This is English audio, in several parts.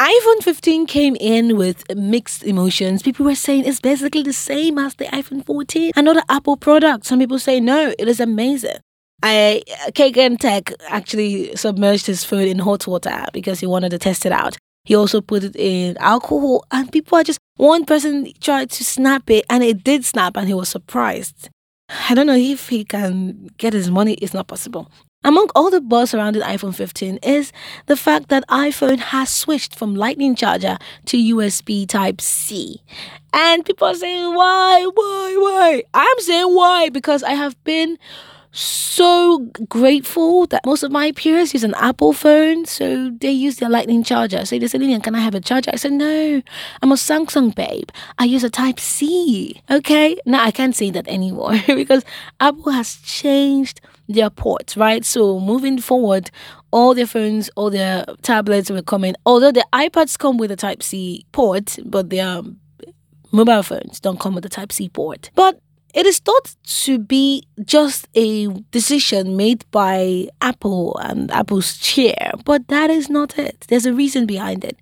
iPhone 15 came in with mixed emotions. People were saying it's basically the same as the iPhone 14, another Apple product. Some people say no, it is amazing. I Kagan Tech actually submerged his phone in hot water because he wanted to test it out. He also put it in alcohol, and people are just one person tried to snap it, and it did snap, and he was surprised. I don't know if he can get his money. It's not possible. Among all the buzz around the iPhone 15 is the fact that iPhone has switched from Lightning charger to USB Type C. And people are saying, why, why, why? I'm saying why because I have been so grateful that most of my peers use an Apple phone, so they use their Lightning charger. So they said, Lillian, can I have a charger? I said, no, I'm a Samsung babe. I use a Type C. Okay, now I can't say that anymore because Apple has changed their ports, right? So moving forward, all their phones, all their tablets will come in. Although the iPads come with a Type C port, but their mobile phones don't come with a Type C port. But it is thought to be just a decision made by Apple and Apple's chair, but that is not it. There's a reason behind it.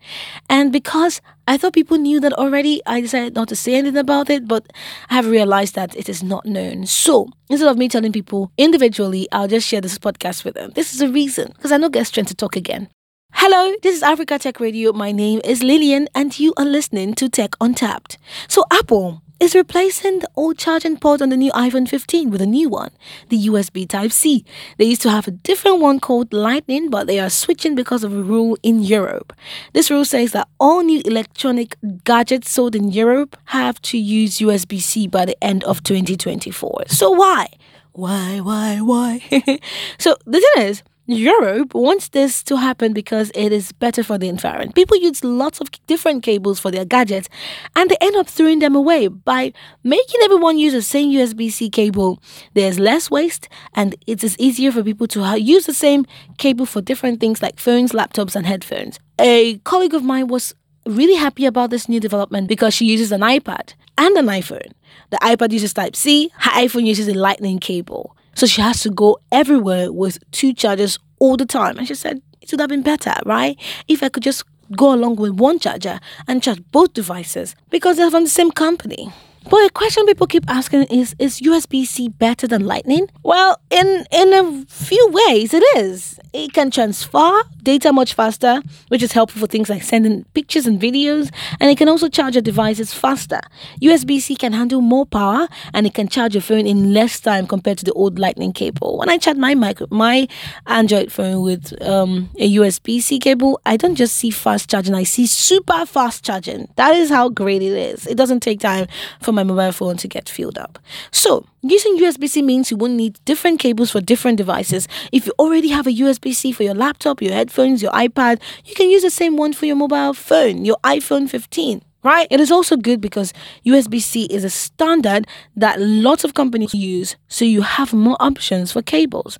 And because I thought people knew that already, I decided not to say anything about it, but I have realized that it is not known. So instead of me telling people individually, I'll just share this podcast with them. This is a reason, because I know get strength to talk again. Hello, this is Africa Tech Radio. My name is Lillian, and you are listening to Tech Untapped. So, Apple is replacing the old charging port on the new iPhone 15 with a new one, the USB Type C. They used to have a different one called Lightning, but they are switching because of a rule in Europe. This rule says that all new electronic gadgets sold in Europe have to use USB C by the end of 2024. So, why? Why, why, why? so, the thing is, Europe wants this to happen because it is better for the environment. People use lots of different cables for their gadgets and they end up throwing them away. By making everyone use the same USB C cable, there's less waste and it is easier for people to use the same cable for different things like phones, laptops, and headphones. A colleague of mine was really happy about this new development because she uses an iPad and an iPhone. The iPad uses Type C, her iPhone uses a Lightning cable. So she has to go everywhere with two chargers all the time. And she said, it would have been better, right? If I could just go along with one charger and charge both devices because they're from the same company. But a question people keep asking is is USB-C better than Lightning? Well, in in a few ways it is. It can transfer data much faster, which is helpful for things like sending pictures and videos, and it can also charge your devices faster. USB-C can handle more power and it can charge your phone in less time compared to the old Lightning cable. When I charge my micro, my Android phone with um, a USB-C cable, I don't just see fast charging, I see super fast charging. That is how great it is. It doesn't take time for my mobile phone to get filled up. So, using USB C means you won't need different cables for different devices. If you already have a USB C for your laptop, your headphones, your iPad, you can use the same one for your mobile phone, your iPhone 15 right? It is also good because USB C is a standard that lots of companies use, so you have more options for cables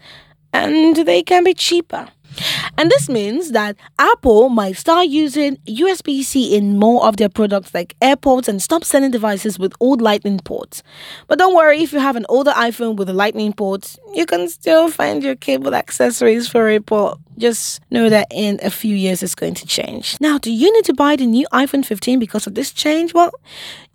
and they can be cheaper. And this means that Apple might start using USB C in more of their products like AirPods and stop selling devices with old Lightning ports. But don't worry if you have an older iPhone with a Lightning port, you can still find your cable accessories for it, but just know that in a few years it's going to change. Now, do you need to buy the new iPhone 15 because of this change? Well,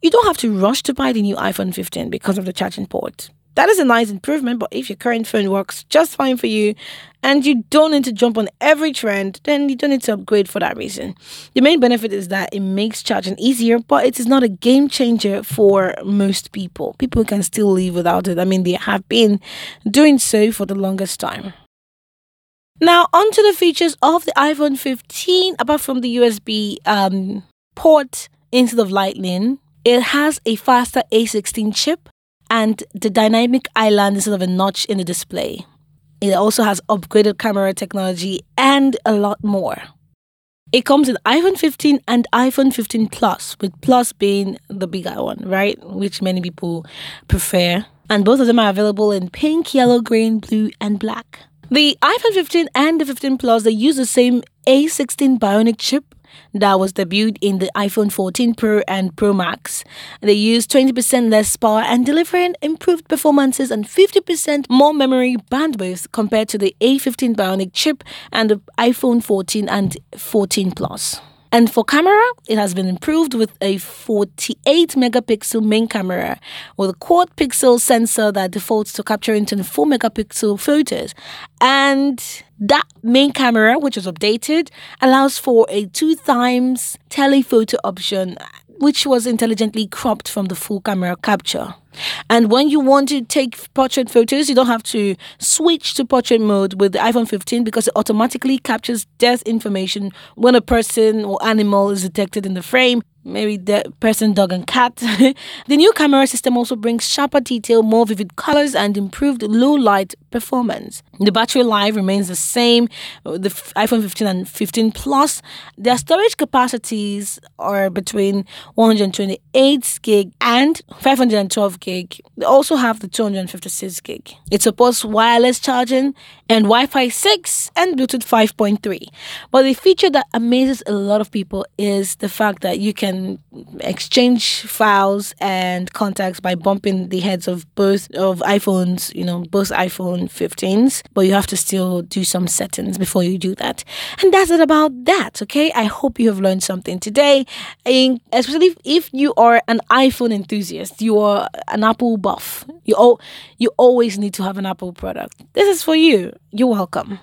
you don't have to rush to buy the new iPhone 15 because of the charging port. That is a nice improvement, but if your current phone works just fine for you and you don't need to jump on every trend, then you don't need to upgrade for that reason. The main benefit is that it makes charging easier, but it is not a game changer for most people. People can still live without it. I mean, they have been doing so for the longest time. Now, onto the features of the iPhone 15, apart from the USB um, port instead of Lightning, it has a faster A16 chip and the dynamic island is sort of a notch in the display. It also has upgraded camera technology and a lot more. It comes in iPhone 15 and iPhone 15 Plus, with Plus being the bigger one, right? Which many people prefer. And both of them are available in pink, yellow, green, blue, and black. The iPhone 15 and the 15 Plus, they use the same A16 Bionic chip that was debuted in the iPhone 14 Pro and Pro Max. They use 20% less power and delivering improved performances and 50% more memory bandwidth compared to the A15 Bionic chip and the iPhone 14 and 14 Plus. And for camera, it has been improved with a 48 megapixel main camera with a quad pixel sensor that defaults to capturing 24 megapixel photos. And that main camera, which is updated, allows for a two times telephoto option which was intelligently cropped from the full camera capture. And when you want to take portrait photos, you don't have to switch to portrait mode with the iPhone 15 because it automatically captures depth information when a person or animal is detected in the frame maybe the person, dog, and cat. the new camera system also brings sharper detail, more vivid colors, and improved low light performance. The battery life remains the same. The iPhone 15 and 15 Plus, their storage capacities are between 128 gig and 512 gig. They also have the 256 gig. It supports wireless charging and Wi-Fi 6 and Bluetooth 5.3. But the feature that amazes a lot of people is the fact that you can exchange files and contacts by bumping the heads of both of iPhones, you know, both iPhone 15s, but you have to still do some settings before you do that. And that's it about that, okay? I hope you have learned something today, and especially if you are an iPhone enthusiast, you are an Apple buff. You all, you always need to have an Apple product. This is for you. You're welcome.